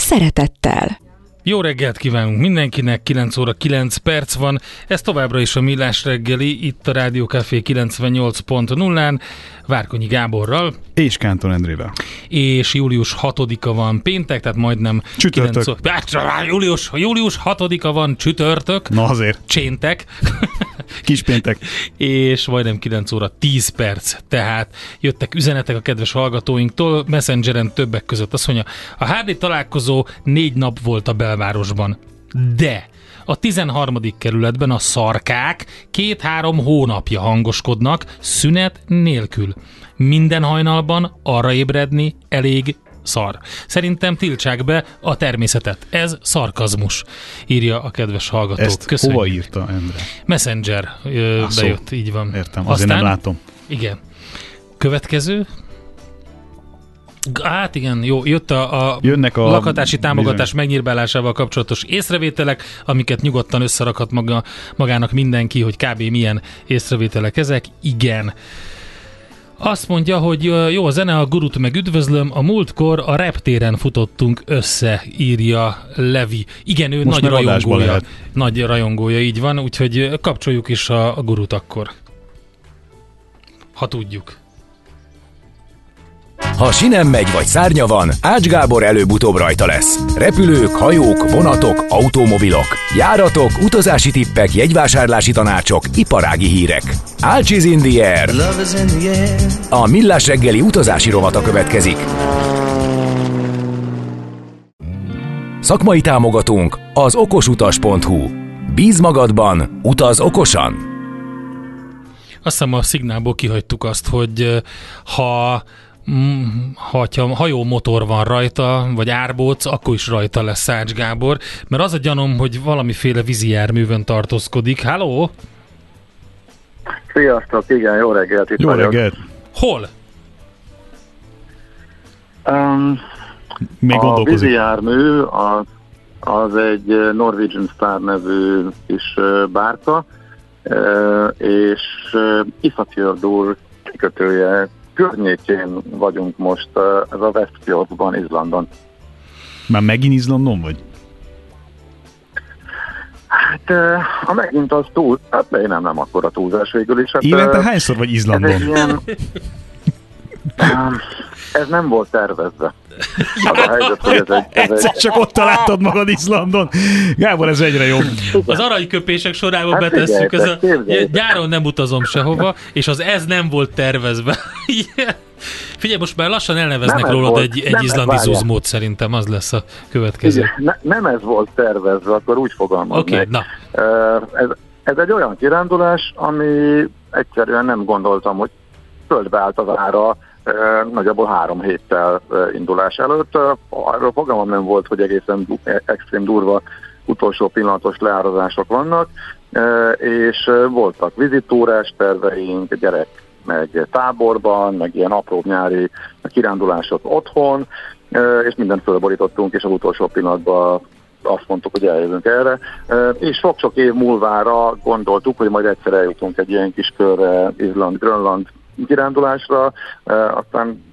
szeretettel. Jó reggelt kívánunk mindenkinek, 9 óra 9 perc van, ez továbbra is a Millás reggeli, itt a Rádió Café 98.0-án, Várkonyi Gáborral. És Kánton Endrével. És július 6-a van péntek, tehát majdnem... Csütörtök. 9 óra, július, július 6-a van csütörtök. Na azért. Cséntek. Kispéntek. és majdnem 9 óra 10 perc. Tehát jöttek üzenetek a kedves hallgatóinktól, Messengeren többek között azt mondja, a HD találkozó négy nap volt a belvárosban. De a 13. kerületben a szarkák két-három hónapja hangoskodnak, szünet nélkül. Minden hajnalban arra ébredni elég szar. Szerintem tiltsák be a természetet. Ez szarkazmus, írja a kedves hallgató. Ezt Köszönjük. hova írta Endre? Messenger ö, bejött, így van. Értem, azért nem látom. Igen. Következő. Hát igen, jó, jött a, a Jönnek a lakatási támogatás bizonyos- megnyírbálásával kapcsolatos észrevételek, amiket nyugodtan összerakhat maga, magának mindenki, hogy kb. milyen észrevételek ezek. Igen. Azt mondja, hogy jó a zene, a gurut meg üdvözlöm, a múltkor a reptéren futottunk össze, írja Levi. Igen, ő Most nagy rajongója. lehet. Nagy rajongója, így van, úgyhogy kapcsoljuk is a, a gurut akkor. Ha tudjuk. Ha sinem megy vagy szárnya van, Ács Gábor előbb-utóbb rajta lesz. Repülők, hajók, vonatok, automobilok, járatok, utazási tippek, jegyvásárlási tanácsok, iparági hírek. Ácsiz in the air. A millás reggeli utazási rovata következik. Szakmai támogatónk az okosutas.hu. Bíz magadban, utaz okosan! Azt hiszem a szignálból kihagytuk azt, hogy ö, ha ha ha hajó motor van rajta, vagy árbóc, akkor is rajta lesz Szács Gábor, mert az a gyanom, hogy valamiféle vízi járművön tartózkodik. Halló? Sziasztok, igen, jó reggelt, itt Jó vagyok. reggelt. Hol? Um, Még a vízi jármű az, az egy Norwegian Star nevű kis bárka, és Isafjördur kikötője környékén vagyunk most, ez a Westfjordban, Izlandon. Már megint Izlandon vagy? Hát, ha megint az túl, hát én nem, nem akkor a túlzás végül is. Hát, Évente hányszor vagy ez egy Izlandon? ilyen, ez nem volt tervezve. Az a helyzet, hogy ez egy, ez Egyszer egy csak ott találtad magad Izlandon. Gábor, ez egyre jobb. Az aranyköpések sorában Hát betesszük, ez a, nyáron nem utazom sehova, és az ez nem volt tervezve. Figyelj, most már lassan elneveznek Nem rólad volt. egy, egy izlandi zuzmót szerintem, az lesz a következő. Ne, nem ez volt tervezve, akkor úgy Oké, fogalmaznék. okay, na. Ez, ez egy olyan kirándulás, ami egyszerűen nem gondoltam, hogy földbe állt az ára nagyjából három héttel indulás előtt. Arról fogalmam nem volt, hogy egészen e- extrém durva utolsó pillanatos leárazások vannak, és voltak vizitúrás terveink, gyerek meg táborban, meg ilyen apró nyári kirándulások otthon, és mindent fölborítottunk, és az utolsó pillanatban azt mondtuk, hogy eljövünk erre. És sok-sok év múlvára gondoltuk, hogy majd egyszer eljutunk egy ilyen kis körre Izland, Grönland kirándulásra, Ö, aztán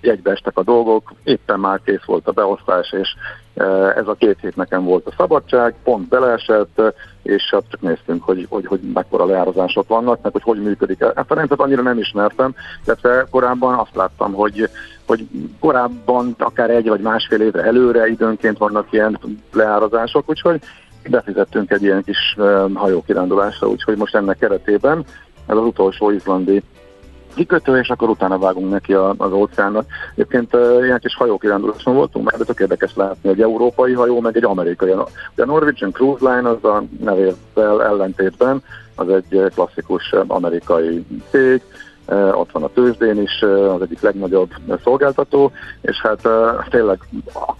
jegybeestek a dolgok, éppen már kész volt a beosztás, és eh, ez a két hét nekem volt a szabadság, pont beleesett, és hát csak néztünk, hogy, hogy, hogy mekkora leárazások vannak, meg hogy hogy működik. Ezt a rendszert annyira nem ismertem, illetve korábban azt láttam, hogy, hogy korábban akár egy vagy másfél évre előre időnként vannak ilyen leárazások, úgyhogy befizettünk egy ilyen kis eh, hajókirándulásra, úgyhogy most ennek keretében ez az utolsó izlandi kikötő, és akkor utána vágunk neki a- az óceánnak. Egyébként ilyen kis hajókiránduláson voltunk, mert tök érdekes látni egy európai hajó, meg egy amerikai. De a Norwegian Cruise Line az a nevével ellentétben, az egy klasszikus amerikai cég, ott van a tőzsdén is, az egyik legnagyobb szolgáltató, és hát tényleg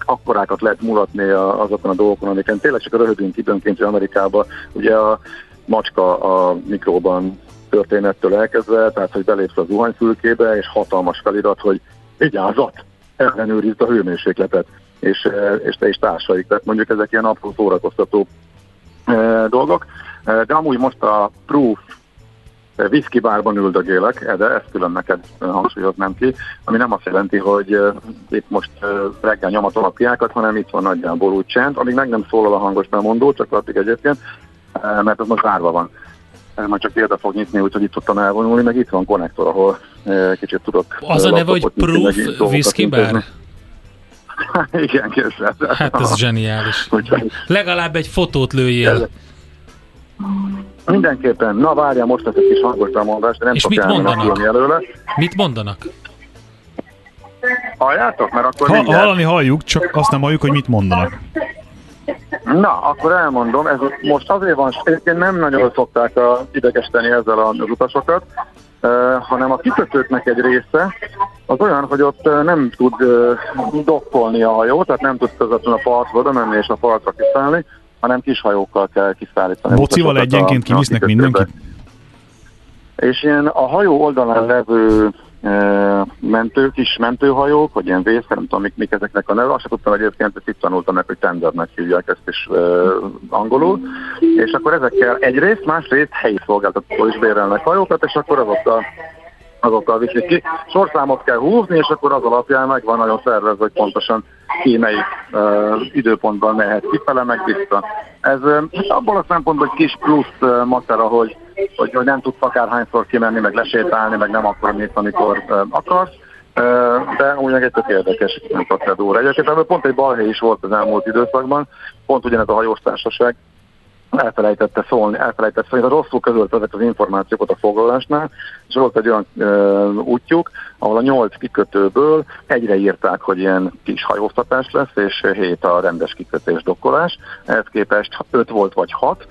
akkorákat lehet mulatni azokon a dolgokon, amiken tényleg csak röhögünk időnként, hogy Amerikában ugye a macska a mikróban történettől elkezdve, tehát hogy belépsz a zuhanyfülkébe, és hatalmas felirat, hogy vigyázat, ellenőrizd a hőmérsékletet, és, és te is társaik. Tehát mondjuk ezek ilyen apró szórakoztató dolgok. De amúgy most a Proof whisky bárban üldögélek, de ezt külön neked hangsúlyoznám ki, ami nem azt jelenti, hogy itt most reggel nyomatom a piákat, hanem itt van nagyjából úgy csend, amíg meg nem szólal a hangos bemondó, csak addig egyébként, mert az most zárva van. Majd csak példa fog nyitni, úgyhogy itt tudtam elvonulni, meg itt van konnektor, ahol kicsit tudok... Az a neve, hogy Proof Whisky Bar? Igen, képzeltem. Hát ez zseniális. Legalább egy fotót lőjél. Mindenképpen. Na várjál, most lesz egy kis hangos bemondást, de nem És mit mondanak? Előle. Mit mondanak? Halljátok? Mert akkor ha, Hallani halljuk, csak azt nem halljuk, hogy mit mondanak. Na, akkor elmondom, ez most azért van, egyébként nem nagyon szokták a idegesteni ezzel az utasokat, uh, hanem a kikötőknek egy része az olyan, hogy ott nem tud uh, dokkolni a hajó, tehát nem tud közvetlenül a partra oda menni és a partra kiszállni, hanem kis hajókkal kell kiszállítani. Bocival egyenként kivisznek mindenkit? És ilyen a hajó oldalán levő mentő, kis mentőhajók, vagy ilyen vész, nem tudom, mik, mik ezeknek a neve. Azt tudtam egyébként, hogy itt tanultam meg, hogy tendernek hívják ezt is uh, angolul. És akkor ezekkel egyrészt, másrészt helyi szolgáltatók is bérelnek hajókat, és akkor azokkal azokkal viszik ki. Sorszámot kell húzni, és akkor az alapján meg van nagyon szervezve, hogy pontosan ki melyik uh, időpontban mehet kifele, meg vissza. Ez uh, abból a szempontból hogy kis plusz uh, matera, hogy, hogy, hogy nem tudsz akárhányszor kimenni, meg lesétálni, meg nem akkor mész, amikor akarsz. De úgy egy tök érdekes procedúra. Egyébként ebből pont egy balhely is volt az elmúlt időszakban, pont ugyanez a hajóstársaság, elfelejtette szólni, elfelejtette szólni, de rosszul közölt ezek az információkat a foglalásnál, és volt egy olyan ö, útjuk, ahol a nyolc kikötőből egyre írták, hogy ilyen kis hajóztatás lesz, és hét a rendes kikötés dokkolás. Ehhez képest öt volt vagy hat,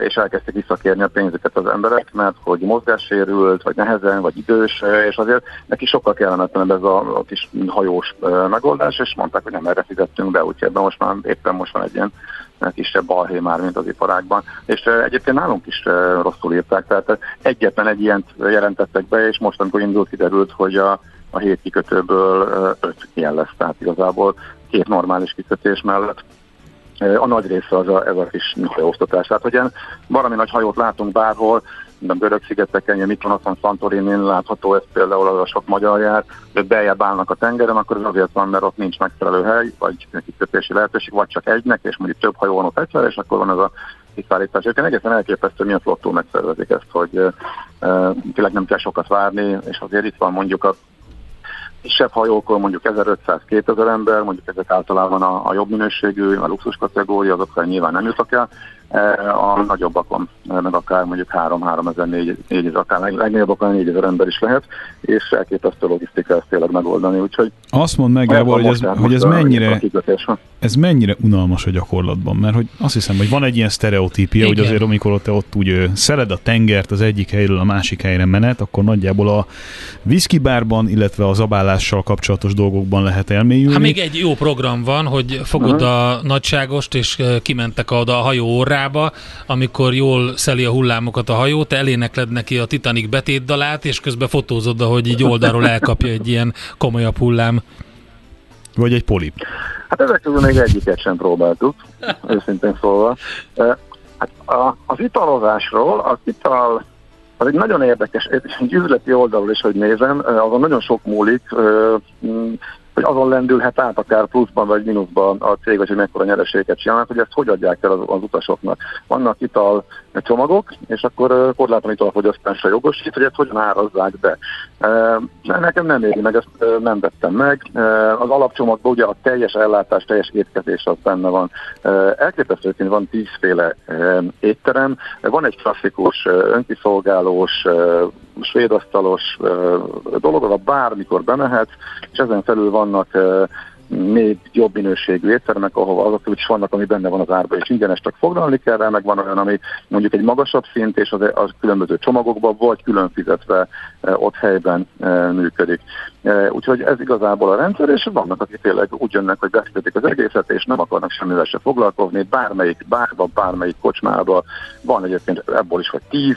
és elkezdték visszakérni a pénzüket az emberek, mert hogy mozgássérült, vagy nehezen, vagy idős, és azért neki sokkal kellemetlenebb ez a, a kis hajós megoldás, és mondták, hogy nem erre fizettünk be, úgyhogy ebben most már éppen most van egy ilyen kisebb balhé már, mint az iparákban. És egyébként nálunk is rosszul írták, tehát egyetlen egy ilyent jelentettek be, és most, amikor indult, kiderült, hogy a, a hét kikötőből öt ilyen lesz, tehát igazából két normális kikötés mellett a nagy része az a, ez a kis hajóztatás. Tehát, hogy ilyen valami nagy hajót látunk bárhol, a Görög-szigeteken, itt van aztán Santorinin látható, ez például az a sok magyar jár, de beljebb állnak a tengeren, akkor ez azért van, mert ott nincs megfelelő hely, vagy kikötési lehetőség, vagy csak egynek, és mondjuk több hajó van ott egyszerre, és akkor van ez a kiszállítás. Egyébként egészen elképesztő, milyen flottul megszervezik ezt, hogy uh, tényleg nem kell sokat várni, és azért itt van mondjuk a kisebb hajókon mondjuk 1500-2000 ember, mondjuk ezek általában a, a jobb minőségű, a luxus kategória, azokra nyilván nem jutok el, a nagyobbakon, meg akár mondjuk 3-3 ezer, 4 ezer, akár legnagyobbakon 4 ezer ember is lehet, és elképesztő logisztika ezt tényleg megoldani, úgyhogy... Azt mondd meg, Gábor, hogy ez, hogy ez mennyire, ez mennyire unalmas a gyakorlatban, mert hogy azt hiszem, hogy van egy ilyen sztereotípia, hogy azért amikor ott, ott úgy szeled a tengert az egyik helyről a másik helyre menet, akkor nagyjából a bárban, illetve az abálással kapcsolatos dolgokban lehet elmélyülni. Hát még egy jó program van, hogy fogod uh-huh. a nagyságost, és kimentek oda a hajó órába, amikor jól szeli a hullámokat a hajó, te elénekled neki a Titanic betétdalát, és közben fotózod, hogy így oldalról elkapja egy ilyen komolyabb hullám. Vagy egy polip. Hát ezek közül még egyiket sem próbáltuk, őszintén szólva. Hát a, az italozásról, az ital az egy nagyon érdekes, egy üzleti oldalról is, hogy nézem, azon nagyon sok múlik, hogy azon lendülhet át akár pluszban vagy mínuszban a cég, hogy mekkora nyereséget csinálnak, hogy ezt hogy adják el az, az utasoknak. Vannak ital csomagok, és akkor korlátlan italfogyasztásra jogosít, hogy ezt hogyan árazzák be. Nekem nem éri meg, ezt nem vettem meg. Az alapcsomagban ugye a teljes ellátás, teljes étkezés az benne van. Elképesztőként van tízféle étterem, van egy klasszikus önkiszolgálós, svédasztalos dolog, a bármikor bemehet, és ezen felül vannak még jobb minőségű éttermek, ahol azok is vannak, ami benne van az árba, és ingyenes csak foglalni kell, meg van olyan, ami mondjuk egy magasabb szint, és az, az különböző csomagokban, vagy külön fizetve ott helyben működik. Úgyhogy ez igazából a rendszer, és vannak, akik tényleg úgy jönnek, hogy befizetik az egészet, és nem akarnak semmivel se foglalkozni, bármelyik bárba, bármelyik kocsmába, van egyébként ebből is vagy tíz,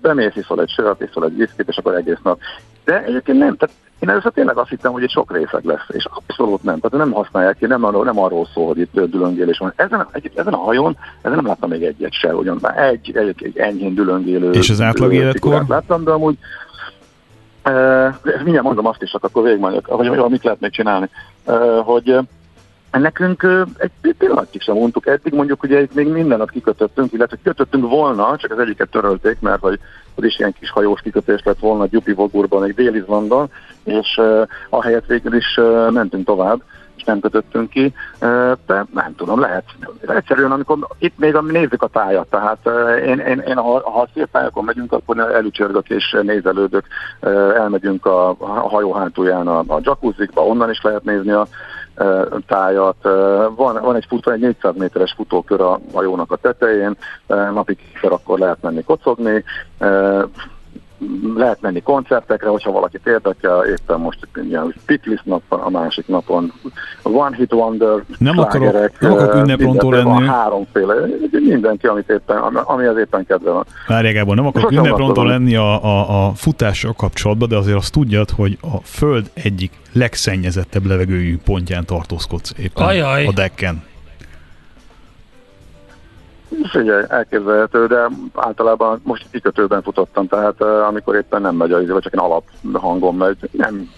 bemész, iszol egy sört, iszol egy viszkit, és akkor egész nap. De egyébként nem, tehát én először tényleg azt hittem, hogy egy sok részeg lesz, és abszolút nem. Tehát nem használják ki, nem, arról, nem arról szól, hogy itt dülöngélés van. Ezen, egy, ezen a hajón, ezen nem láttam még egyet se, ugyan már egy, egy, egy enyhén dülöngélő. És az átlag életkor? Láttam, de amúgy Uh, mindjárt mondom azt is, akkor végigmondjuk, hogy, hogy mit lehet még csinálni. Uh, hogy Nekünk egy pillanatig sem mondtuk eddig, mondjuk ugye itt még minden nap kikötöttünk, illetve kötöttünk volna, csak az egyiket törölték, mert hogy az is ilyen kis hajós kikötés lett volna Gyupi Vogurban, egy Dél-Izlandon, és uh, ahelyett végül is uh, mentünk tovább, és nem kötöttünk ki, uh, de nem tudom, lehet. Egyszerűen, amikor itt még nézzük a tájat, tehát uh, én, én, én ha, ha szép tájakon megyünk, akkor előcsörgök és nézelődök, uh, elmegyünk a, a hajó hátulján a, a jacuzzikba, onnan is lehet nézni a tájat. Van, van egy, futó, egy 400 méteres futókör a hajónak a tetején, napig akkor lehet menni kocogni, lehet menni koncertekre, hogyha valakit érdekel, éppen most ilyen Pitlist nap van, a másik napon One Hit Wonder, Nem akarok, nem akarok ünneprontó lenni. Van háromféle, mindenki, amit éppen, ami az éppen kedve van. Várjál Gábor, nem akarok ünneprontó lenni a, a, a futással kapcsolatban, de azért azt tudjad, hogy a Föld egyik legszennyezettebb levegőjű pontján tartózkodsz éppen Ajaj. a decken. Figyelj, elképzelhető, de általában most kikötőben futottam, tehát uh, amikor éppen nem megy a vagy csak egy alap hangon megy, nem,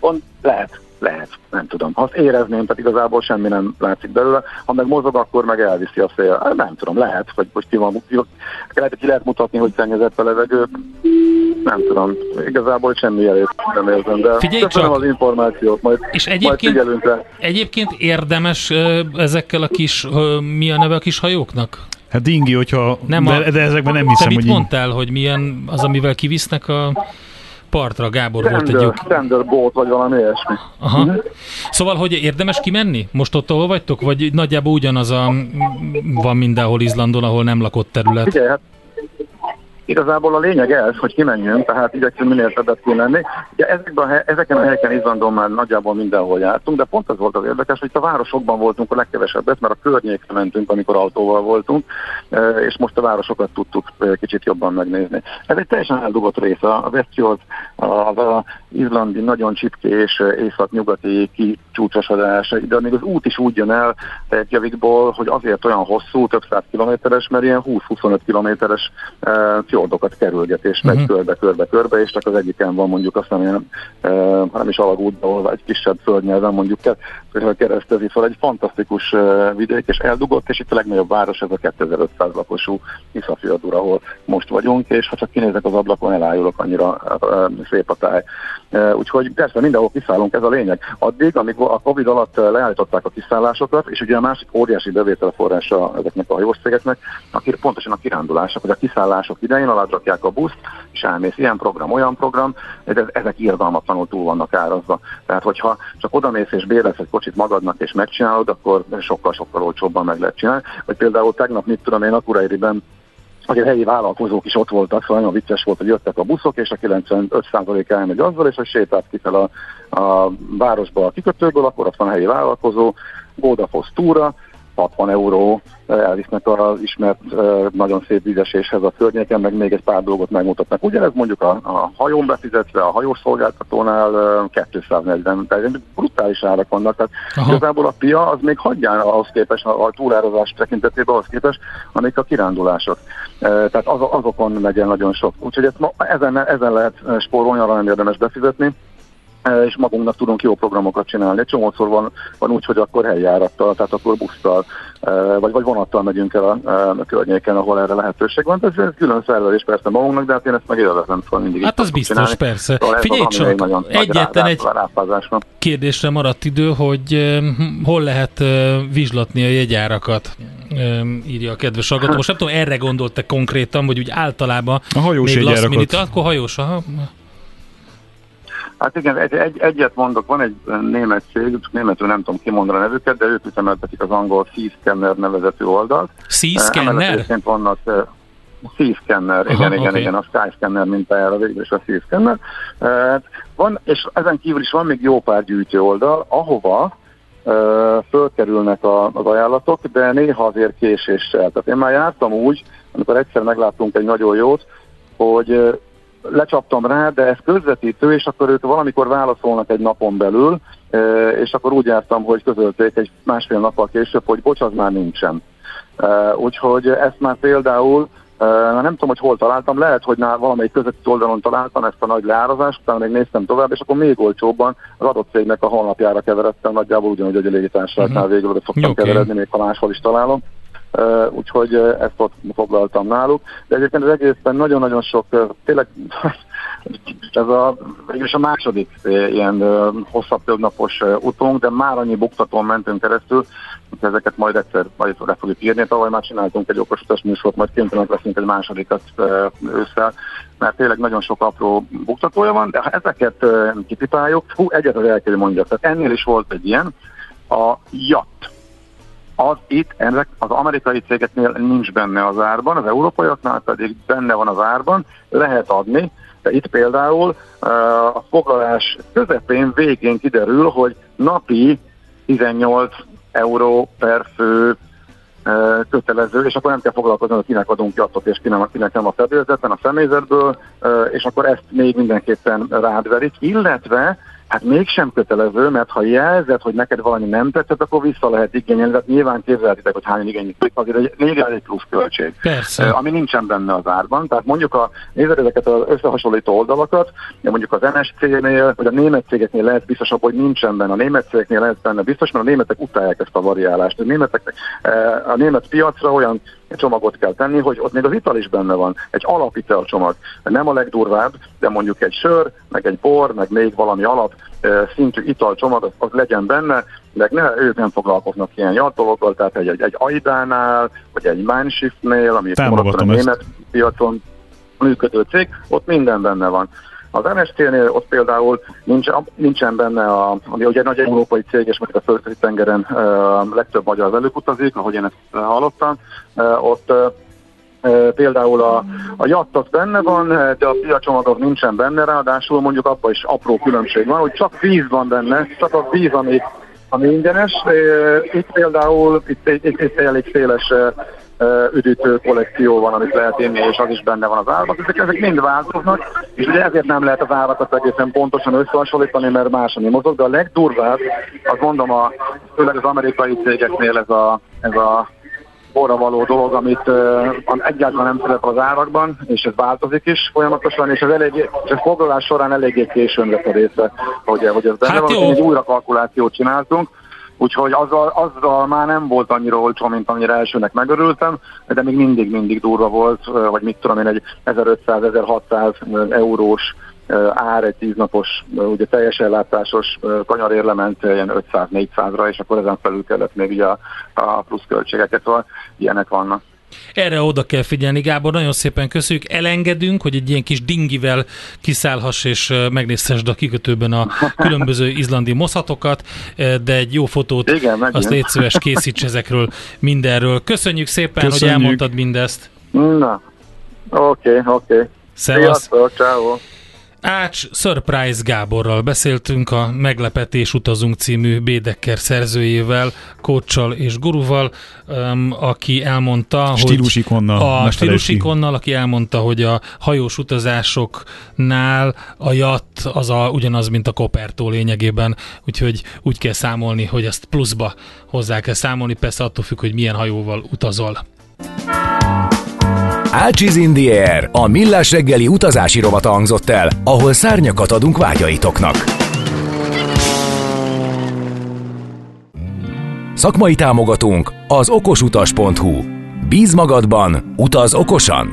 on, lehet, lehet, nem tudom. Ha azt érezném, tehát igazából semmi nem látszik belőle, ha meg mozog, akkor meg elviszi a szél. Hát nem tudom, lehet, vagy most ki van, lehet, ki lehet mutatni, hogy szennyezett a levegő. Nem tudom, igazából semmi jelét nem érzem, de Figyelj csak. az információt, majd, és egyébként, majd egyébként érdemes ezekkel a kis, mi a neve a kis hajóknak? Hát dingi, hogyha, nem a, de, de ezekben nem hiszem, te mit hogy... mondtál, hogy milyen az, amivel kivisznek a partra, Gábor Tender, volt egy jó... Tenderboat, vagy valami ilyesmi. Aha. Uh-huh. Szóval, hogy érdemes kimenni? Most ott ahol vagytok? Vagy nagyjából ugyanaz a, van mindenhol Izlandon, ahol nem lakott terület? Figyelj, hát Igazából a lényeg ez, hogy kimenjünk, tehát igyekszünk minél többet kimenni. Ugye ezekben a, ezeken a helyeken Izlandon már nagyjából mindenhol jártunk, de pont az volt az érdekes, hogy a városokban voltunk a legkevesebbet, mert a környékre mentünk, amikor autóval voltunk, e, és most a városokat tudtuk e, kicsit jobban megnézni. Ez egy teljesen eldugott része. A Westfjord, az a izlandi nagyon csipkés észak-nyugati kicsúcsosodás, de még az út is úgy jön el Reykjavikból, hogy azért olyan hosszú, több száz kilométeres, mert ilyen 20-25 kilométeres e, fjordokat kerülget, és megy uh-huh. körbe, körbe, körbe, és csak az egyiken van mondjuk azt nem, e, nem is alagútban, ahol egy kisebb földnyelven mondjuk keresztezi fel. Egy fantasztikus vidék, és eldugott, és itt a legnagyobb város, ez a 2500 lakosú Iszafjordur, ahol most vagyunk, és ha csak kinézek az ablakon, elájulok, annyira e, szép a táj. Úgyhogy persze mindenhol kiszállunk, ez a lényeg. Addig, amíg a Covid alatt leállították a kiszállásokat, és ugye a másik óriási bevételforrása ezeknek a hajószcégeknek, pontosan a kirándulások, hogy a kiszállások idején aladrakják a buszt, és elmész ilyen program, olyan program, de ezek irgalmatlanul túl vannak árazva. Tehát, hogyha csak odamész és bérlesz egy kocsit magadnak és megcsinálod, akkor sokkal-sokkal olcsóbban meg lehet csinálni. Vagy például tegnap, mit tudom én, Akurairiben hogy a helyi vállalkozók is ott voltak, szóval nagyon vicces volt, hogy jöttek a buszok, és a 95% elmegy azzal, és hogy sétált ki fel a, a városba a kikötőből, akkor ott van a helyi vállalkozó, Gódafosz túra, 60 euró elvisznek az ismert nagyon szép vízeséshez a környéken, meg még egy pár dolgot megmutatnak. Ugyanez mondjuk a, a hajón befizetve, a hajós szolgáltatónál 240, tehát brutális árak vannak. Tehát Aha. igazából a pia az még hagyján ahhoz képest, a túlározás tekintetében ahhoz képest, amik a kirándulások. Tehát az, azokon megy el nagyon sok. Úgyhogy ezt ma, ezen, ezen lehet spórolni, arra nem érdemes befizetni és magunknak tudunk jó programokat csinálni. Egy csomószor van, van úgy, hogy akkor helyjárattal, tehát akkor busztal, vagy, vagy vonattal megyünk el a, a környéken, ahol erre lehetőség van. Ez, ez külön szervelés persze magunknak, de hát én ezt meg élvezem, szóval mindig Hát az biztos, csinálni. persze. Szóval Figyelj csak, egyetlen egy kérdésre maradt idő, hogy hol lehet vizslatni a jegyárakat írja a kedves hallgató. Most nem tudom, erre gondoltak konkrétan, hogy úgy általában a hajós még last minute, akkor hajós, aha. Hát igen, egy, egy, egyet mondok, van egy német cég, németül nem tudom kimondani a nevüket, de ők üzemeltetik az angol C-Scanner nevezetű oldalt. C-Scanner? vannak C-Scanner, igen, okay. igen, igen, a Skyscanner mintájára végül is a C-Scanner. Van, és ezen kívül is van még jó pár gyűjtő oldal, ahova fölkerülnek a, az ajánlatok, de néha azért késéssel. Tehát én már jártam úgy, amikor egyszer megláttunk egy nagyon jót, hogy lecsaptam rá, de ez közvetítő, és akkor ők valamikor válaszolnak egy napon belül, és akkor úgy jártam, hogy közölték egy másfél nappal később, hogy bocs, az már nincsen. Úgyhogy ezt már például Uh, nem tudom, hogy hol találtam, lehet, hogy nál valamelyik közötti oldalon találtam ezt a nagy leárazást, utána még néztem tovább, és akkor még olcsóbban az adott cégnek a honlapjára keveredtem, nagyjából ugyanúgy, hogy a légitársaságnál uh-huh. végül szoktam okay. keveredni, még ha máshol is találom. Úgyhogy ezt ott foglaltam náluk. De egyébként az egészben nagyon-nagyon sok, tényleg ez a, végülis a második ilyen hosszabb több napos utunk, de már annyi buktatón mentünk keresztül, hogy ezeket majd egyszer majd le fogjuk írni. Tavaly már csináltunk egy okos műsort, majd kénytelenek leszünk egy másodikat ősszel, mert tényleg nagyon sok apró buktatója van, de ha ezeket kipipáljuk, hú, egyet az el kell mondjak. Tehát ennél is volt egy ilyen, a JAT az itt ennek az amerikai cégeknél nincs benne az árban, az európaiaknál pedig benne van az árban, lehet adni, de itt például a foglalás közepén végén kiderül, hogy napi 18 euró per fő kötelező, és akkor nem kell foglalkozni, hogy kinek adunk jatot, és kinek, kinek nem a fedélzeten, a személyzetből, és akkor ezt még mindenképpen rád verik, illetve Hát mégsem kötelező, mert ha jelzed, hogy neked valami nem tetszett, akkor vissza lehet igényelni. Tehát nyilván képzelhetitek, hogy hány igénylik, azért egy, még egy plusz költség. Persze. Ami nincsen benne az árban. Tehát mondjuk a nézed ezeket az összehasonlító oldalakat, mondjuk az MSC-nél, vagy a német cégeknél lehet biztosabb, hogy nincsen benne. A német cégeknél lehet benne biztos, mert a németek utálják ezt a variálást. A, németek, a német piacra olyan csomagot kell tenni, hogy ott még az ital is benne van, egy alapitel csomag. Nem a legdurvább, de mondjuk egy sör, meg egy bor, meg még valami alap szintű italcsomag, az, az legyen benne, de ne, ők nem foglalkoznak ilyen jart dologgal, tehát egy, egy, egy Aidánál, vagy egy Mineshiftnél, ami a német piacon működő cég, ott minden benne van. Az MST-nél ott például nincs, nincsen benne, a, ami ugye egy nagy európai cég, és mondjuk a földközi tengeren uh, legtöbb magyar velük utazik, ahogy én ezt hallottam, uh, ott uh, például a, a jattot benne van, de a piacsomagok nincsen benne, ráadásul mondjuk abban is apró különbség van, hogy csak víz van benne, csak a víz, ami, ami ingyenes. Itt például itt, itt, itt, itt elég széles üdítő kollekció van, amit lehet inni, és az is benne van az árban. Ezek, ezek mind változnak, és ugye ezért nem lehet az árakat egészen pontosan összehasonlítani, mert más, ami mozog, de a legdurvább, azt mondom, a, főleg az amerikai cégeknél ez a, ez a borra való dolog, amit uh, egyáltalán nem szerepel az árakban, és ez változik is folyamatosan, és ez, elég, és ez foglalás során eléggé későn lett a része, hogy, hogy ez benne hát van, egy újra kalkulációt csináltunk, Úgyhogy azzal, azzal már nem volt annyira olcsó, mint amire elsőnek megörültem, de még mindig-mindig durva volt, vagy mit tudom én, egy 1500-1600 eurós ár egy tíznapos, ugye teljes ellátásos kanyarérlement ilyen 500-400-ra, és akkor ezen felül kellett még ugye a, a plusz költségeket, szóval ilyenek vannak. Erre oda kell figyelni, Gábor, nagyon szépen köszönjük. Elengedünk, hogy egy ilyen kis dingivel kiszállhass és megnézhessd a kikötőben a különböző izlandi moszatokat, de egy jó fotót Igen, azt légy szíves készíts ezekről mindenről. Köszönjük szépen, Köszönjük. hogy elmondtad mindezt. Na, oké, okay, oké. Okay. Szevasz. Sziasztok, ciao. Ács Surprise Gáborral beszéltünk a Meglepetés utazunk című Bédekker szerzőjével, Kócsal és Guruval, aki elmondta, stílusikonnal, hogy a stílusikonnal, aki elmondta, hogy a hajós utazásoknál a jat az a, ugyanaz, mint a kopertó lényegében, úgyhogy úgy kell számolni, hogy ezt pluszba hozzá kell számolni, persze attól függ, hogy milyen hajóval utazol. Ácsiz in the Air, a millás reggeli utazási rovata hangzott el, ahol szárnyakat adunk vágyaitoknak. Szakmai támogatónk az okosutas.hu. Bíz magadban, utaz okosan!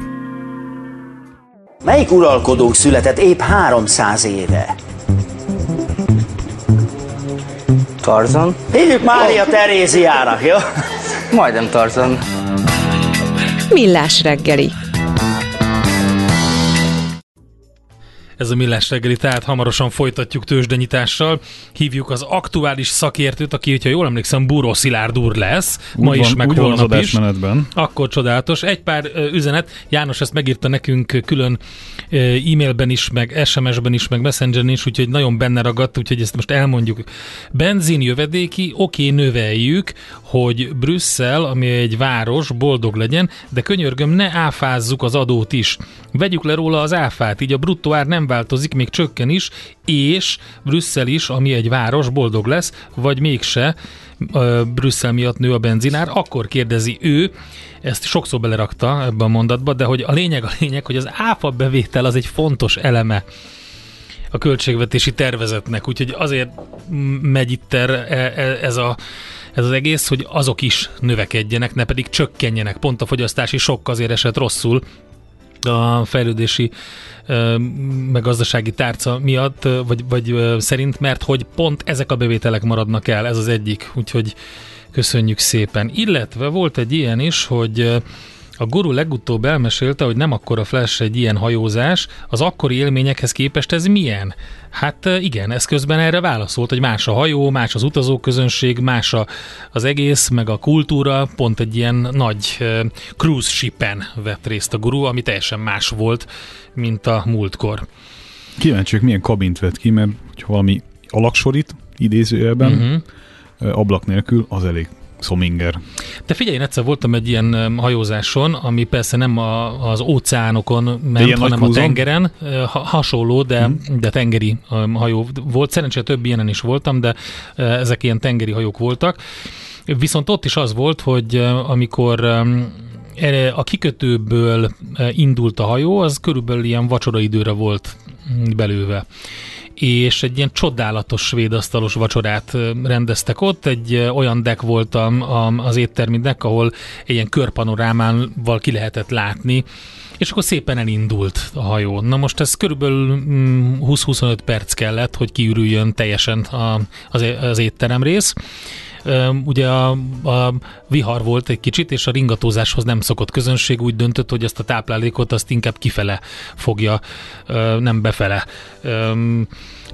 Melyik uralkodónk született épp 300 éve? Tarzan? Hívjuk Mária Teréziának, jó? Majdnem Tarzan. Millás reggeli. Ez a millás reggeli, tehát hamarosan folytatjuk tőzsdenyitással. Hívjuk az aktuális szakértőt, aki, hogyha jól emlékszem, Búró Szilárd úr lesz, úgy ma is, van, meg úgy holnap is. Menetben. Akkor csodálatos. Egy pár üzenet, János ezt megírta nekünk külön e-mailben is, meg SMS-ben is, meg Messengeren is, úgyhogy nagyon benne ragadt, úgyhogy ezt most elmondjuk. Benzin jövedéki, oké, növeljük, hogy Brüsszel, ami egy város, boldog legyen, de könyörgöm, ne áfázzuk az adót is. Vegyük le róla az áfát, így a bruttó ár nem változik, még csökken is, és Brüsszel is, ami egy város, boldog lesz, vagy mégse, Brüsszel miatt nő a benzinár, akkor kérdezi ő, ezt sokszor belerakta ebbe a mondatba, de hogy a lényeg a lényeg, hogy az áfa bevétel az egy fontos eleme a költségvetési tervezetnek, úgyhogy azért megy itt ez a ez az egész, hogy azok is növekedjenek, ne pedig csökkenjenek. Pont a fogyasztási sok azért esett rosszul a fejlődési meg gazdasági tárca miatt, vagy, vagy szerint, mert hogy pont ezek a bevételek maradnak el, ez az egyik, úgyhogy köszönjük szépen. Illetve volt egy ilyen is, hogy a guru legutóbb elmesélte, hogy nem akkor a Flash egy ilyen hajózás, az akkori élményekhez képest ez milyen? Hát igen, ez közben erre válaszolt, hogy más a hajó, más az utazóközönség, más a, az egész, meg a kultúra, pont egy ilyen nagy uh, cruise shipen vett részt a guru, ami teljesen más volt, mint a múltkor. Kíváncsiak, milyen kabint vett ki, mert hogyha valami alaksorit idézőjelben, uh-huh. ablak nélkül, az elég Szominger. De figyelj, én egyszer voltam egy ilyen hajózáson, ami persze nem a, az óceánokon ment, hanem a tengeren. Ha, hasonló, de, hmm. de tengeri hajó volt. Szerencsére több ilyenen is voltam, de ezek ilyen tengeri hajók voltak. Viszont ott is az volt, hogy amikor a kikötőből indult a hajó, az körülbelül ilyen vacsoraidőre volt belőve és egy ilyen csodálatos svéd asztalos vacsorát rendeztek ott. Egy olyan deck volt a, a, az éttermi deck, ahol ilyen körpanorámával ki lehetett látni, és akkor szépen elindult a hajó. Na most ez körülbelül 20-25 mm, perc kellett, hogy kiürüljön teljesen az étterem rész ugye a, a vihar volt egy kicsit, és a ringatózáshoz nem szokott közönség, úgy döntött, hogy ezt a táplálékot azt inkább kifele fogja, nem befele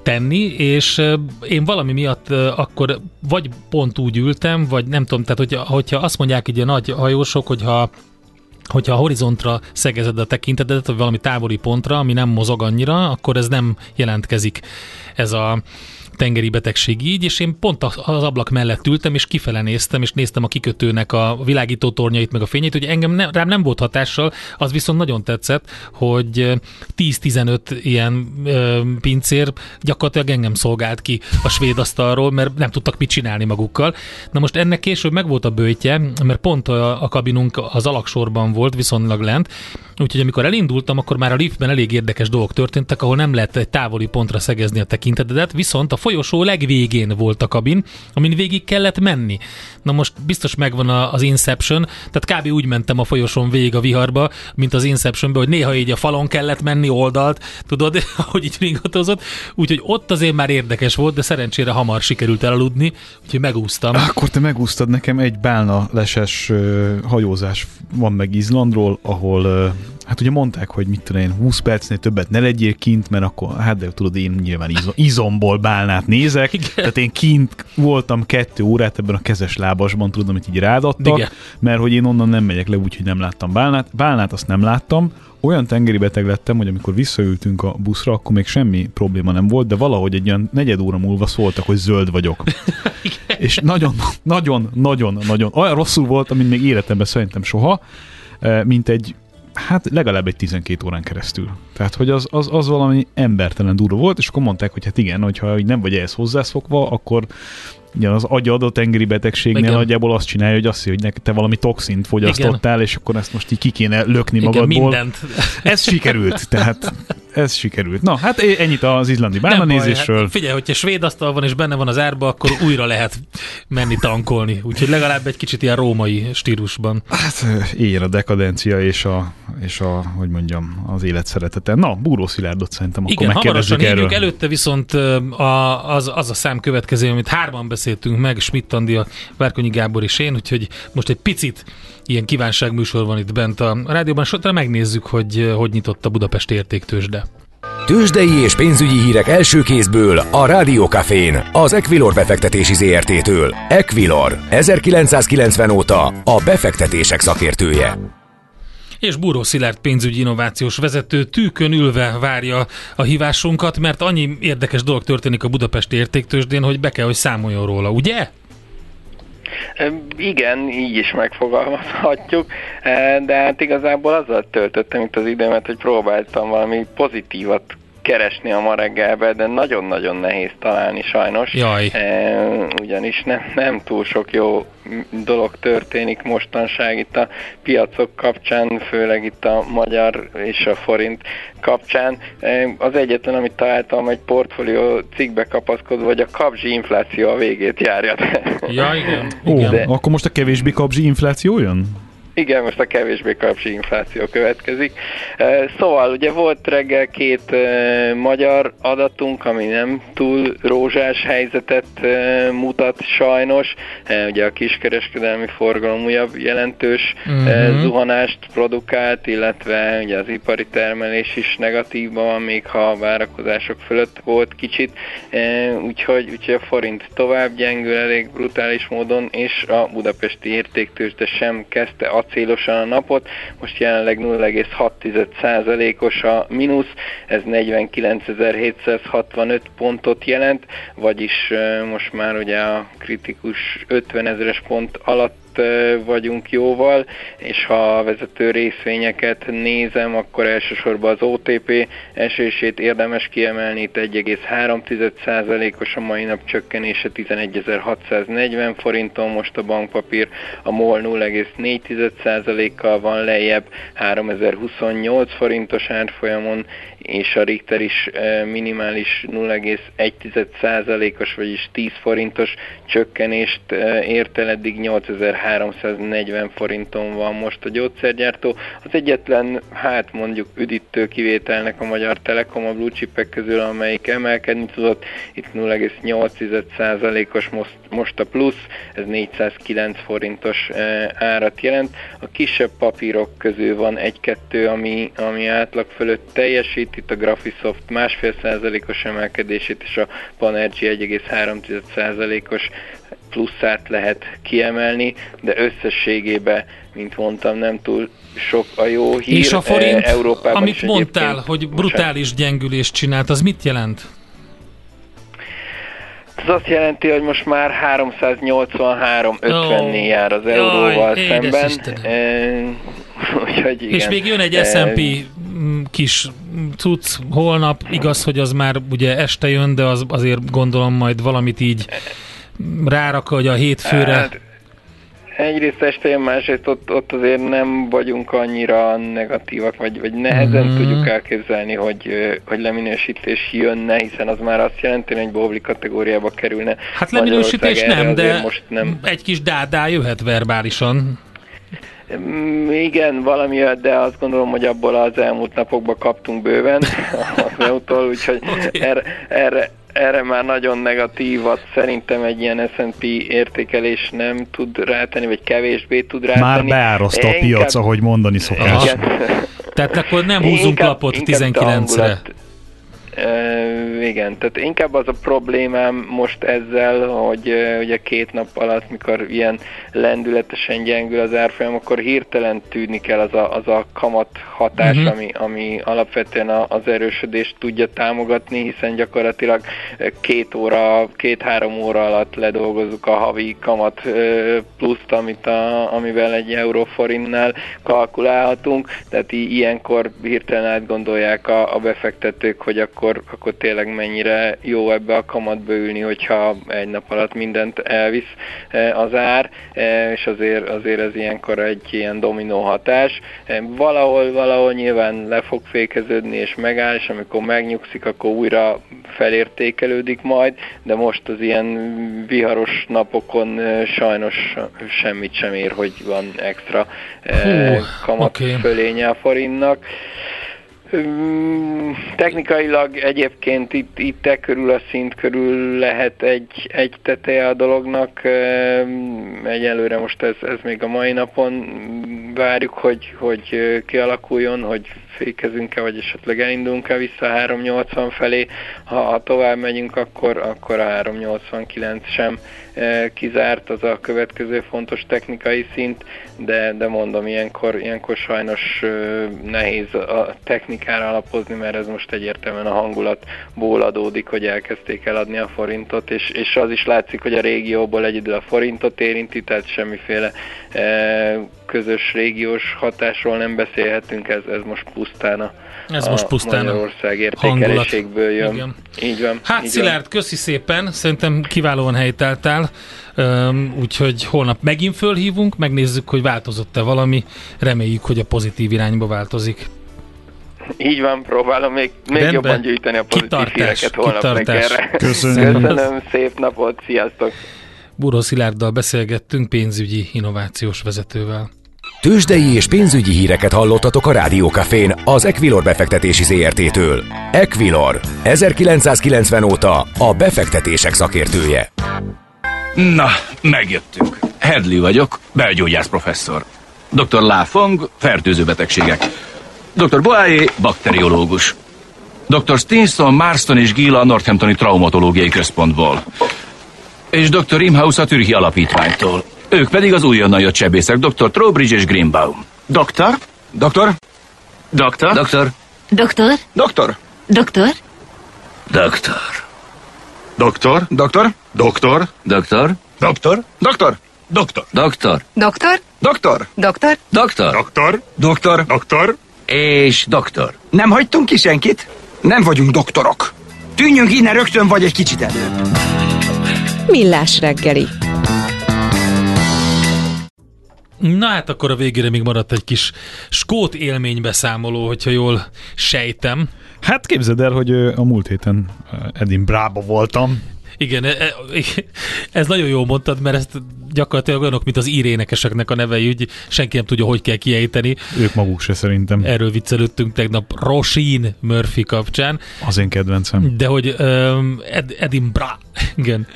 tenni, és én valami miatt akkor vagy pont úgy ültem, vagy nem tudom, tehát hogyha, hogyha azt mondják így a nagy hajósok, hogyha hogyha a horizontra szegezed a tekintetet, vagy valami távoli pontra, ami nem mozog annyira, akkor ez nem jelentkezik ez a tengeri betegség így, és én pont az ablak mellett ültem, és kifele néztem, és néztem a kikötőnek a világító tornyait, meg a fényét, hogy engem ne, rám nem volt hatással, az viszont nagyon tetszett, hogy 10-15 ilyen ö, pincér gyakorlatilag engem szolgált ki a svéd asztalról, mert nem tudtak mit csinálni magukkal. Na most ennek később meg volt a bőjtje, mert pont a, a kabinunk az alaksorban volt, viszonylag lent, úgyhogy amikor elindultam, akkor már a liftben elég érdekes dolgok történtek, ahol nem lehet egy távoli pontra szegezni a tekintetedet, viszont a folyosó legvégén volt a kabin, amin végig kellett menni. Na most biztos megvan az Inception, tehát kb. úgy mentem a folyosón végig a viharba, mint az Inceptionbe, hogy néha így a falon kellett menni oldalt, tudod, hogy így ringatózott. Úgyhogy ott azért már érdekes volt, de szerencsére hamar sikerült elaludni, úgyhogy megúsztam. Akkor te megúsztad nekem egy bálna leses hajózás van meg Izlandról, ahol Hát ugye mondták, hogy mit tudom én, 20 percnél többet ne legyél kint, mert akkor, hát de tudod, én nyilván izom, izomból bálnát nézek, Igen. tehát én kint voltam kettő órát ebben a kezes lábasban, tudom, amit így rádattak, Igen. mert hogy én onnan nem megyek le, úgyhogy nem láttam bálnát. Bálnát azt nem láttam, olyan tengeri beteg lettem, hogy amikor visszaültünk a buszra, akkor még semmi probléma nem volt, de valahogy egy olyan negyed óra múlva szóltak, hogy zöld vagyok. És nagyon, nagyon, nagyon, nagyon, olyan rosszul volt, mint még életemben szerintem soha, eh, mint egy hát legalább egy 12 órán keresztül. Tehát, hogy az, az, az valami embertelen durva volt, és akkor mondták, hogy hát igen, hogyha nem vagy ehhez hozzászokva, akkor igen, az agyad a tengeri betegségnél igen. nagyjából azt csinálja, hogy azt hogy te valami toxint fogyasztottál, igen. és akkor ezt most így ki kéne lökni igen, magadból. mindent. Ez sikerült, tehát ez sikerült. Na, hát ennyit az izlandi bánanézésről. Hát figyelj, hogyha svéd asztal van és benne van az árba, akkor újra lehet menni tankolni. Úgyhogy legalább egy kicsit ilyen római stílusban. Hát éljen a dekadencia és a, és a hogy mondjam, az élet szeretete. Na, Búró Szilárdot szerintem akkor Igen, megkérdezzük erről. Előtte viszont a, az, az a szám következő, amit hárman beszéltünk meg, Schmidt Andi, a Várkonyi Gábor és én, úgyhogy most egy picit ilyen kívánságműsor van itt bent a rádióban, és megnézzük, hogy hogy nyitott a Budapest értéktősde. Tőzsdei és pénzügyi hírek első kézből a Rádiókafén, az Equilor befektetési ZRT-től. Equilor, 1990 óta a befektetések szakértője és Búró Szilárd pénzügyi innovációs vezető tűkön ülve várja a hívásunkat, mert annyi érdekes dolog történik a budapesti értéktősdén, hogy be kell, hogy számoljon róla, ugye? Igen, így is megfogalmazhatjuk, de hát igazából azzal töltöttem itt az időmet, hogy próbáltam valami pozitívat keresni a ma reggelbe, de nagyon-nagyon nehéz találni sajnos. Jaj. E, ugyanis nem, nem túl sok jó dolog történik mostanság itt a piacok kapcsán, főleg itt a magyar és a forint kapcsán. E, az egyetlen, amit találtam, egy portfólió cikkbe kapaszkodva, hogy a kapzsi infláció a végét járja. Ja, igen. Ó, igen. akkor most a kevésbé kapzsi infláció jön? Igen, most a kevésbé kapcsi infláció következik. Szóval ugye volt reggel két magyar adatunk, ami nem túl rózsás helyzetet mutat sajnos. Ugye a kiskereskedelmi forgalom újabb jelentős uh-huh. zuhanást produkált, illetve ugye az ipari termelés is negatívban van, még ha a várakozások fölött volt kicsit. Úgyhogy, úgyhogy a forint tovább gyengül elég brutális módon, és a budapesti értéktőzsde sem kezdte acélosan a napot, most jelenleg 0,6%-os a mínusz, ez 49.765 pontot jelent, vagyis most már ugye a kritikus 50 ezeres pont alatt vagyunk jóval, és ha a vezető részvényeket nézem, akkor elsősorban az OTP esését érdemes kiemelni, itt 1,3%-os a mai nap csökkenése 11.640 forinton, most a bankpapír a MOL 0,4%-kal van lejjebb 3028 forintos árfolyamon, és a Richter is minimális 0,1%-os, vagyis 10 forintos csökkenést ért el, eddig 8340 forinton van most a gyógyszergyártó. Az egyetlen, hát mondjuk üdítő kivételnek a Magyar Telekom a blue chipek közül, amelyik emelkedni tudott, itt 0,8%-os most, most a plusz, ez 409 forintos árat jelent. A kisebb papírok közül van egy-kettő, ami, ami átlag fölött teljesít, itt a Graphisoft másfél százalékos emelkedését és a Panergy 1,3 százalékos pluszát lehet kiemelni, de összességében, mint mondtam, nem túl sok a jó hír. És a forint, e, Európában amit mondtál, hogy brutális gyengülést csinált, az mit jelent? Ez azt jelenti, hogy most már 383-50-nél oh. jár az euróval Jaj, szemben. Úgyhogy igen. És még jön egy S&P kis cucc holnap, igaz, hogy az már ugye este jön, de az azért gondolom majd valamit így rárak, hogy a hétfőre... Hát, egyrészt este jön, másrészt ott, ott azért nem vagyunk annyira negatívak, vagy, vagy nehezen mm. tudjuk elképzelni, hogy, hogy leminősítés jönne, hiszen az már azt jelenti, hogy egy bóvli kategóriába kerülne. Hát leminősítés nem, de most nem. egy kis dádá jöhet verbálisan. Mm, igen, valami, de azt gondolom, hogy abból az elmúlt napokban kaptunk bőven az EU-tól, úgyhogy okay. erre, erre, erre már nagyon negatívat szerintem egy ilyen S&P értékelés nem tud rátenni, vagy kevésbé tud rátenni. Már beáraszta a piac, ahogy mondani szokás. Tehát akkor nem húzunk inkább, lapot 19-re igen, tehát inkább az a problémám most ezzel, hogy ugye két nap alatt, mikor ilyen lendületesen gyengül az árfolyam, akkor hirtelen tűnik kell az a, az a kamat hatás, uh-huh. ami, ami alapvetően az erősödést tudja támogatni, hiszen gyakorlatilag két óra, két-három óra alatt ledolgozzuk a havi kamat pluszt, amit a, amivel egy euróforintnál kalkulálhatunk, tehát ilyenkor hirtelen átgondolják a, a befektetők, hogy akkor akkor, akkor tényleg mennyire jó ebbe a kamatba ülni, hogyha egy nap alatt mindent elvisz e, az ár, e, és azért, azért ez ilyenkor egy ilyen dominó hatás. E, valahol, valahol nyilván le fog fékeződni és megáll, és amikor megnyugszik, akkor újra felértékelődik majd, de most az ilyen viharos napokon sajnos semmit sem ér, hogy van extra Hú, kamat okay. fölénye a forintnak. Technikailag egyébként itt, itt e körül a szint körül lehet egy, egy teteje a dolognak. Egyelőre most ez, ez még a mai napon várjuk, hogy, hogy kialakuljon, hogy fékezünk-e, vagy esetleg elindulunk-e vissza a 380 felé. Ha, ha tovább megyünk, akkor, akkor a 389 sem kizárt, az a következő fontos technikai szint, de, de mondom, ilyenkor, ilyenkor sajnos nehéz a technikára alapozni, mert ez most egyértelműen a hangulatból adódik, hogy elkezdték eladni a forintot, és, és az is látszik, hogy a régióból egyedül a forintot érinti, tehát semmiféle közös régiós hatásról nem beszélhetünk, ez, ez most pusztán a, ez most pusztán Magyarország értékeléségből jön. Igen. Így van. Hát így Szilárd, van. köszi szépen, szerintem kiválóan helytáltál, úgyhogy holnap megint fölhívunk, megnézzük, hogy változott-e valami, reméljük, hogy a pozitív irányba változik. Így van, próbálom még, még Rendben. jobban gyűjteni a pozitív kitartás, híreket holnap kitartás. reggelre. Köszönöm. Köszönöm, szép napot, sziasztok! Buró Szilárddal beszélgettünk pénzügyi innovációs vezetővel. Tőzsdei és pénzügyi híreket hallottatok a Rádiókafén az Equilor befektetési ZRT-től. Equilor, 1990 óta a befektetések szakértője. Na, megjöttünk. Hedley vagyok, belgyógyász professzor. Dr. Lafong, fertőző betegségek. Dr. Boáé, bakteriológus. Dr. Stinson, Marston és Gila a Northamptoni Traumatológiai Központból. És Dr. Imhouse a Türki Alapítványtól. Ők pedig az újonnan jött sebészek, Dr. Trowbridge és Greenbaum. Doktor? Doktor? Doktor? Doktor? Doktor? Doktor? Doktor? Doktor. Doktor? Doktor? Doktor? Doktor? Doktor? Doktor? Doktor. Doktor? Doktor? Doktor. Doktor? Doktor. Doktor? Doktor. Doktor? És doktor. Nem hagytunk ki senkit? Nem vagyunk doktorok. Tűnjünk innen rögtön, vagy egy kicsit előbb. Millás reggeli. Na hát akkor a végére még maradt egy kis skót élménybeszámoló, hogyha jól sejtem. Hát képzeld el, hogy a múlt héten Edinburghba voltam. Igen, e, e, ez nagyon jól mondtad, mert ezt gyakorlatilag olyanok, mint az írénekeseknek a nevei, úgy senki nem tudja, hogy kell kiejteni. Ők maguk se szerintem. Erről viccelődtünk tegnap Rosin Murphy kapcsán. Az én kedvencem. De hogy um, Ed, Edinburgh, igen.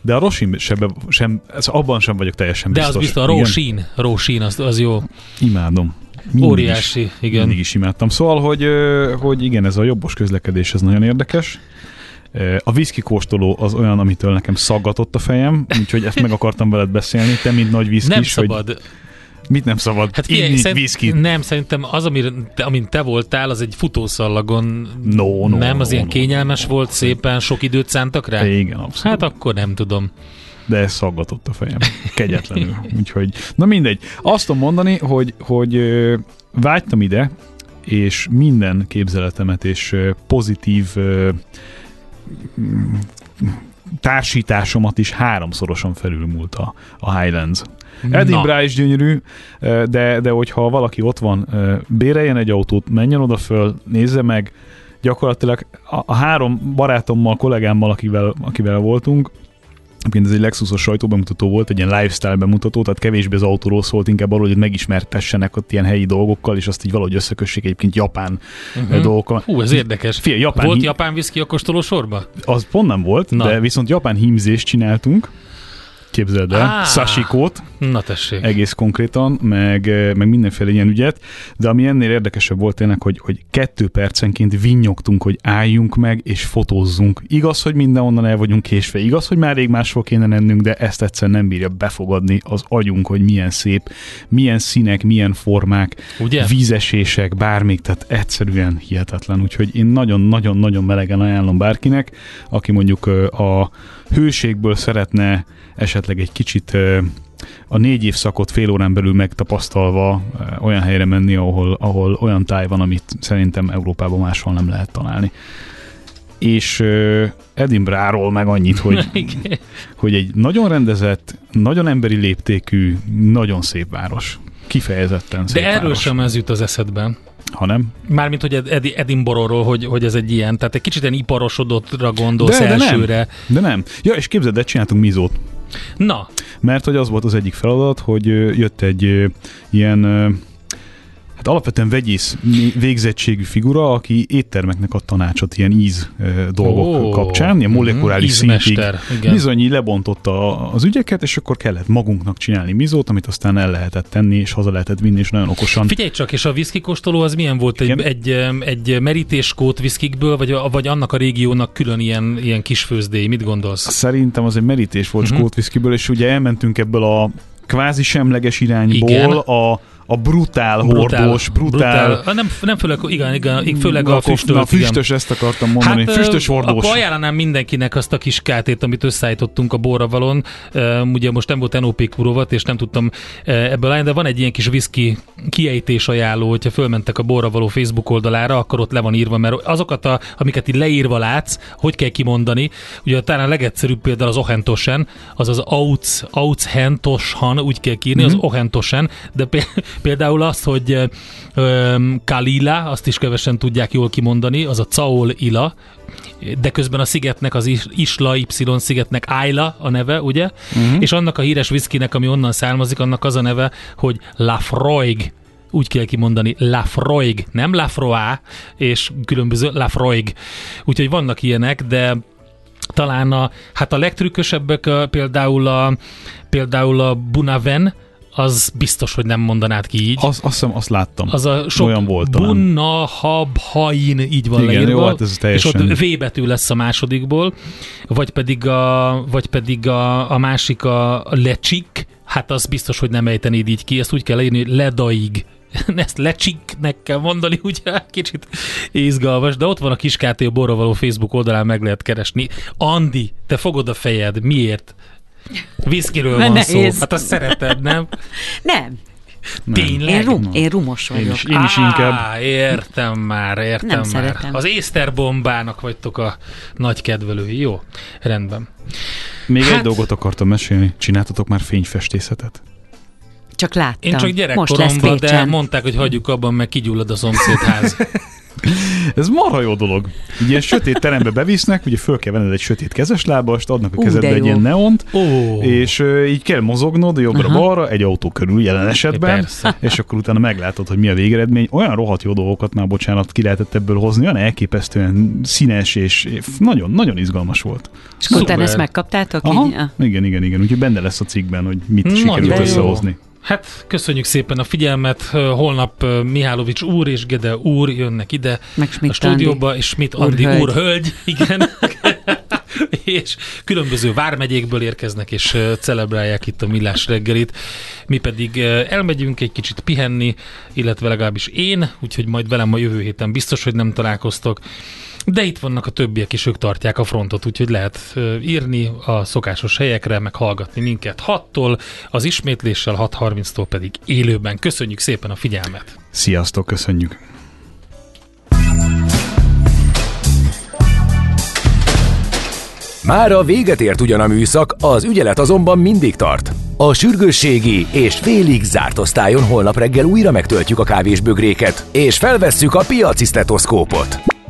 De a Rosin sem, sem ez abban sem vagyok teljesen biztos. De az biztos, a Rosin, Rosin, az, az jó. Imádom. Mindig Óriási, is, igen. Mindig is imádtam. Szóval, hogy, hogy igen, ez a jobbos közlekedés, ez nagyon érdekes. A whisky kóstoló az olyan, amitől nekem szaggatott a fejem, úgyhogy ezt meg akartam veled beszélni. Te, mint nagy whisky Nem szabad. Hogy Mit nem szabad? Hát inni szerint, whisky Nem, szerintem az, amire, te, amint te voltál, az egy futószallagon. No, no, nem, az no, ilyen no, kényelmes no. volt, szépen sok időt szántak rá? Igen, abszolút. Hát akkor nem tudom. De ez szaggatott a fejem. Kegyetlenül. Úgyhogy, na mindegy. Azt tudom mondani, hogy, hogy vágytam ide, és minden képzeletemet és pozitív társításomat is háromszorosan felülmúlt a, a Highlands. Edinburgh is gyönyörű, de, de hogyha valaki ott van, béreljen egy autót, menjen oda föl, nézze meg, gyakorlatilag a, a három barátommal, kollégámmal, akivel, akivel voltunk, Egyébként ez egy Lexusos sajtóbemutató volt, egy ilyen lifestyle bemutató, tehát kevésbé az autóról szólt, inkább arról, hogy megismertessenek ott ilyen helyi dolgokkal, és azt így valahogy összekössék egyébként japán uh-huh. dolgokkal. Hú, ez érdekes. Fia, japán volt hím... japán viszki a kóstoló sorba? Az pont nem volt, Na. de viszont japán hímzést csináltunk, képzeld el, ah, sashikót, na tessék. egész konkrétan, meg, eh, meg mindenféle ilyen ügyet, de ami ennél érdekesebb volt tényleg, hogy, hogy kettő percenként vinnyogtunk, hogy álljunk meg és fotózzunk. Igaz, hogy mindenonnan el vagyunk késve, igaz, hogy már rég máshol kéne lennünk, de ezt egyszer nem bírja befogadni az agyunk, hogy milyen szép, milyen színek, milyen formák, Ugye? vízesések, bármik, tehát egyszerűen hihetetlen. Úgyhogy én nagyon-nagyon-nagyon melegen ajánlom bárkinek, aki mondjuk eh, a hőségből szeretne esetleg egy kicsit a négy évszakot fél órán belül megtapasztalva olyan helyre menni, ahol, ahol olyan táj van, amit szerintem Európában máshol nem lehet találni. És Edinburghról meg annyit, hogy, hogy egy nagyon rendezett, nagyon emberi léptékű, nagyon szép város. Kifejezetten szép De erről város. sem ez jut az eszedben. Ha nem? Mármint, hogy Ed- Edinburghról, hogy, hogy ez egy ilyen, tehát egy kicsit ilyen iparosodottra gondolsz de, de elsőre. Nem, de nem. Ja, és képzeld, de csináltunk mizót. Na. Mert hogy az volt az egyik feladat, hogy jött egy ilyen hát alapvetően vegyész végzettségű figura, aki éttermeknek ad tanácsot ilyen íz dolgok oh, kapcsán, ilyen molekuláris uh-huh, szintig. Bizony így lebontotta az ügyeket, és akkor kellett magunknak csinálni mizót, amit aztán el lehetett tenni, és haza lehetett vinni, és nagyon okosan. Figyelj csak, és a whisky kóstoló az milyen volt? Egy, egy, egy merítéskót viszkikből, vagy, vagy annak a régiónak külön ilyen, ilyen kis főzdély? Mit gondolsz? Szerintem az egy merítés volt uh-huh. skót viszkiből, és ugye elmentünk ebből a kvázi semleges irányból Igen. a a brutál, brutál hordós, brutál... brutál. Nem, nem főleg, igen, igen, főleg a füstös. Na, füstös, igen. ezt akartam mondani, hát, füstös hordós. Akkor ajánlanám mindenkinek azt a kis kátét, amit összeállítottunk a borravalon. ugye most nem volt NOP kurovat, és nem tudtam ebből állni, de van egy ilyen kis whisky kiejtés ajánló, hogyha fölmentek a borravaló Facebook oldalára, akkor ott le van írva, mert azokat, a, amiket itt leírva látsz, hogy kell kimondani, ugye talán a legegyszerűbb például az Ohentosen, az az Auts, Auts Hentoshan, úgy kell kírni, mm-hmm. az Ohentosen, de Például azt, hogy Kalila, azt is kevesen tudják jól kimondani, az a Caol Ila, de közben a szigetnek, az Isla Y szigetnek Ayla a neve, ugye? Uh-huh. És annak a híres viszkinek, ami onnan származik, annak az a neve, hogy Lafroig úgy kell kimondani, Lafroig, nem Lafroa, és különböző Lafroig. Úgyhogy vannak ilyenek, de talán a, hát a legtrükkösebbek például a, például a Bunaven, az biztos, hogy nem mondanád ki így. Az, azt hiszem, azt láttam. Az a sok Olyan volt bunna, hab, hain, így van Igen, leírva. Jó, hát ez teljesen... És ott V betű lesz a másodikból, vagy pedig a, vagy pedig a, a másik a lecsik, hát az biztos, hogy nem ejtenéd így ki, ezt úgy kell leírni, hogy ledaig ezt lecsiknek kell mondani, ugye kicsit izgalmas, de ott van a Kiskáté a Borra való Facebook oldalán meg lehet keresni. Andi, te fogod a fejed, miért? Viszkiről van nehéz. szó. Hát azt szereted, nem? Nem. Tényleg? Én, rum, én rumos vagyok. Én is, én is inkább. Á, értem már, értem Nem már. Szeretem. Az észterbombának vagytok a nagy kedvelői. Jó, rendben. Még hát... egy dolgot akartam mesélni. Csináltatok már fényfestészetet? Csak láttam. Én csak gyerekkoromban, de mondták, hogy hagyjuk abban, meg kigyullad a szomszédház. Ez marha jó dolog. Ugye ilyen sötét terembe bevisznek, ugye föl kell venned egy sötét kezeslábast, adnak a kezedbe egy ilyen neont, oh. és uh, így kell mozognod jobbra-balra, egy autó körül jelen esetben, Persze. és akkor utána meglátod, hogy mi a végeredmény. Olyan rohadt jó dolgokat már, bocsánat, ki lehetett ebből hozni, olyan elképesztően színes, és nagyon-nagyon izgalmas volt. És utána ezt megkaptátok? Aha, így? Igen, igen, igen. Úgyhogy benne lesz a cikkben, hogy mit Nagyon sikerült összehozni. Hát köszönjük szépen a figyelmet. Holnap Mihálovics úr és Gede úr jönnek ide Meg a stúdióba, Andi. és Schmidt Andi úr, úr hölgy, igen. és különböző vármegyékből érkeznek, és celebrálják itt a Millás reggelit. Mi pedig elmegyünk egy kicsit pihenni, illetve legalábbis én, úgyhogy majd velem a jövő héten biztos, hogy nem találkoztok. De itt vannak a többiek is, ők tartják a frontot, úgyhogy lehet írni a szokásos helyekre, meg hallgatni minket 6-tól, az ismétléssel 6.30-tól pedig élőben. Köszönjük szépen a figyelmet! Sziasztok, köszönjük! Már a véget ért ugyan a műszak, az ügyelet azonban mindig tart. A sürgősségi és félig zárt osztályon holnap reggel újra megtöltjük a kávésbögréket, és felvesszük a piaci stetoszkópot.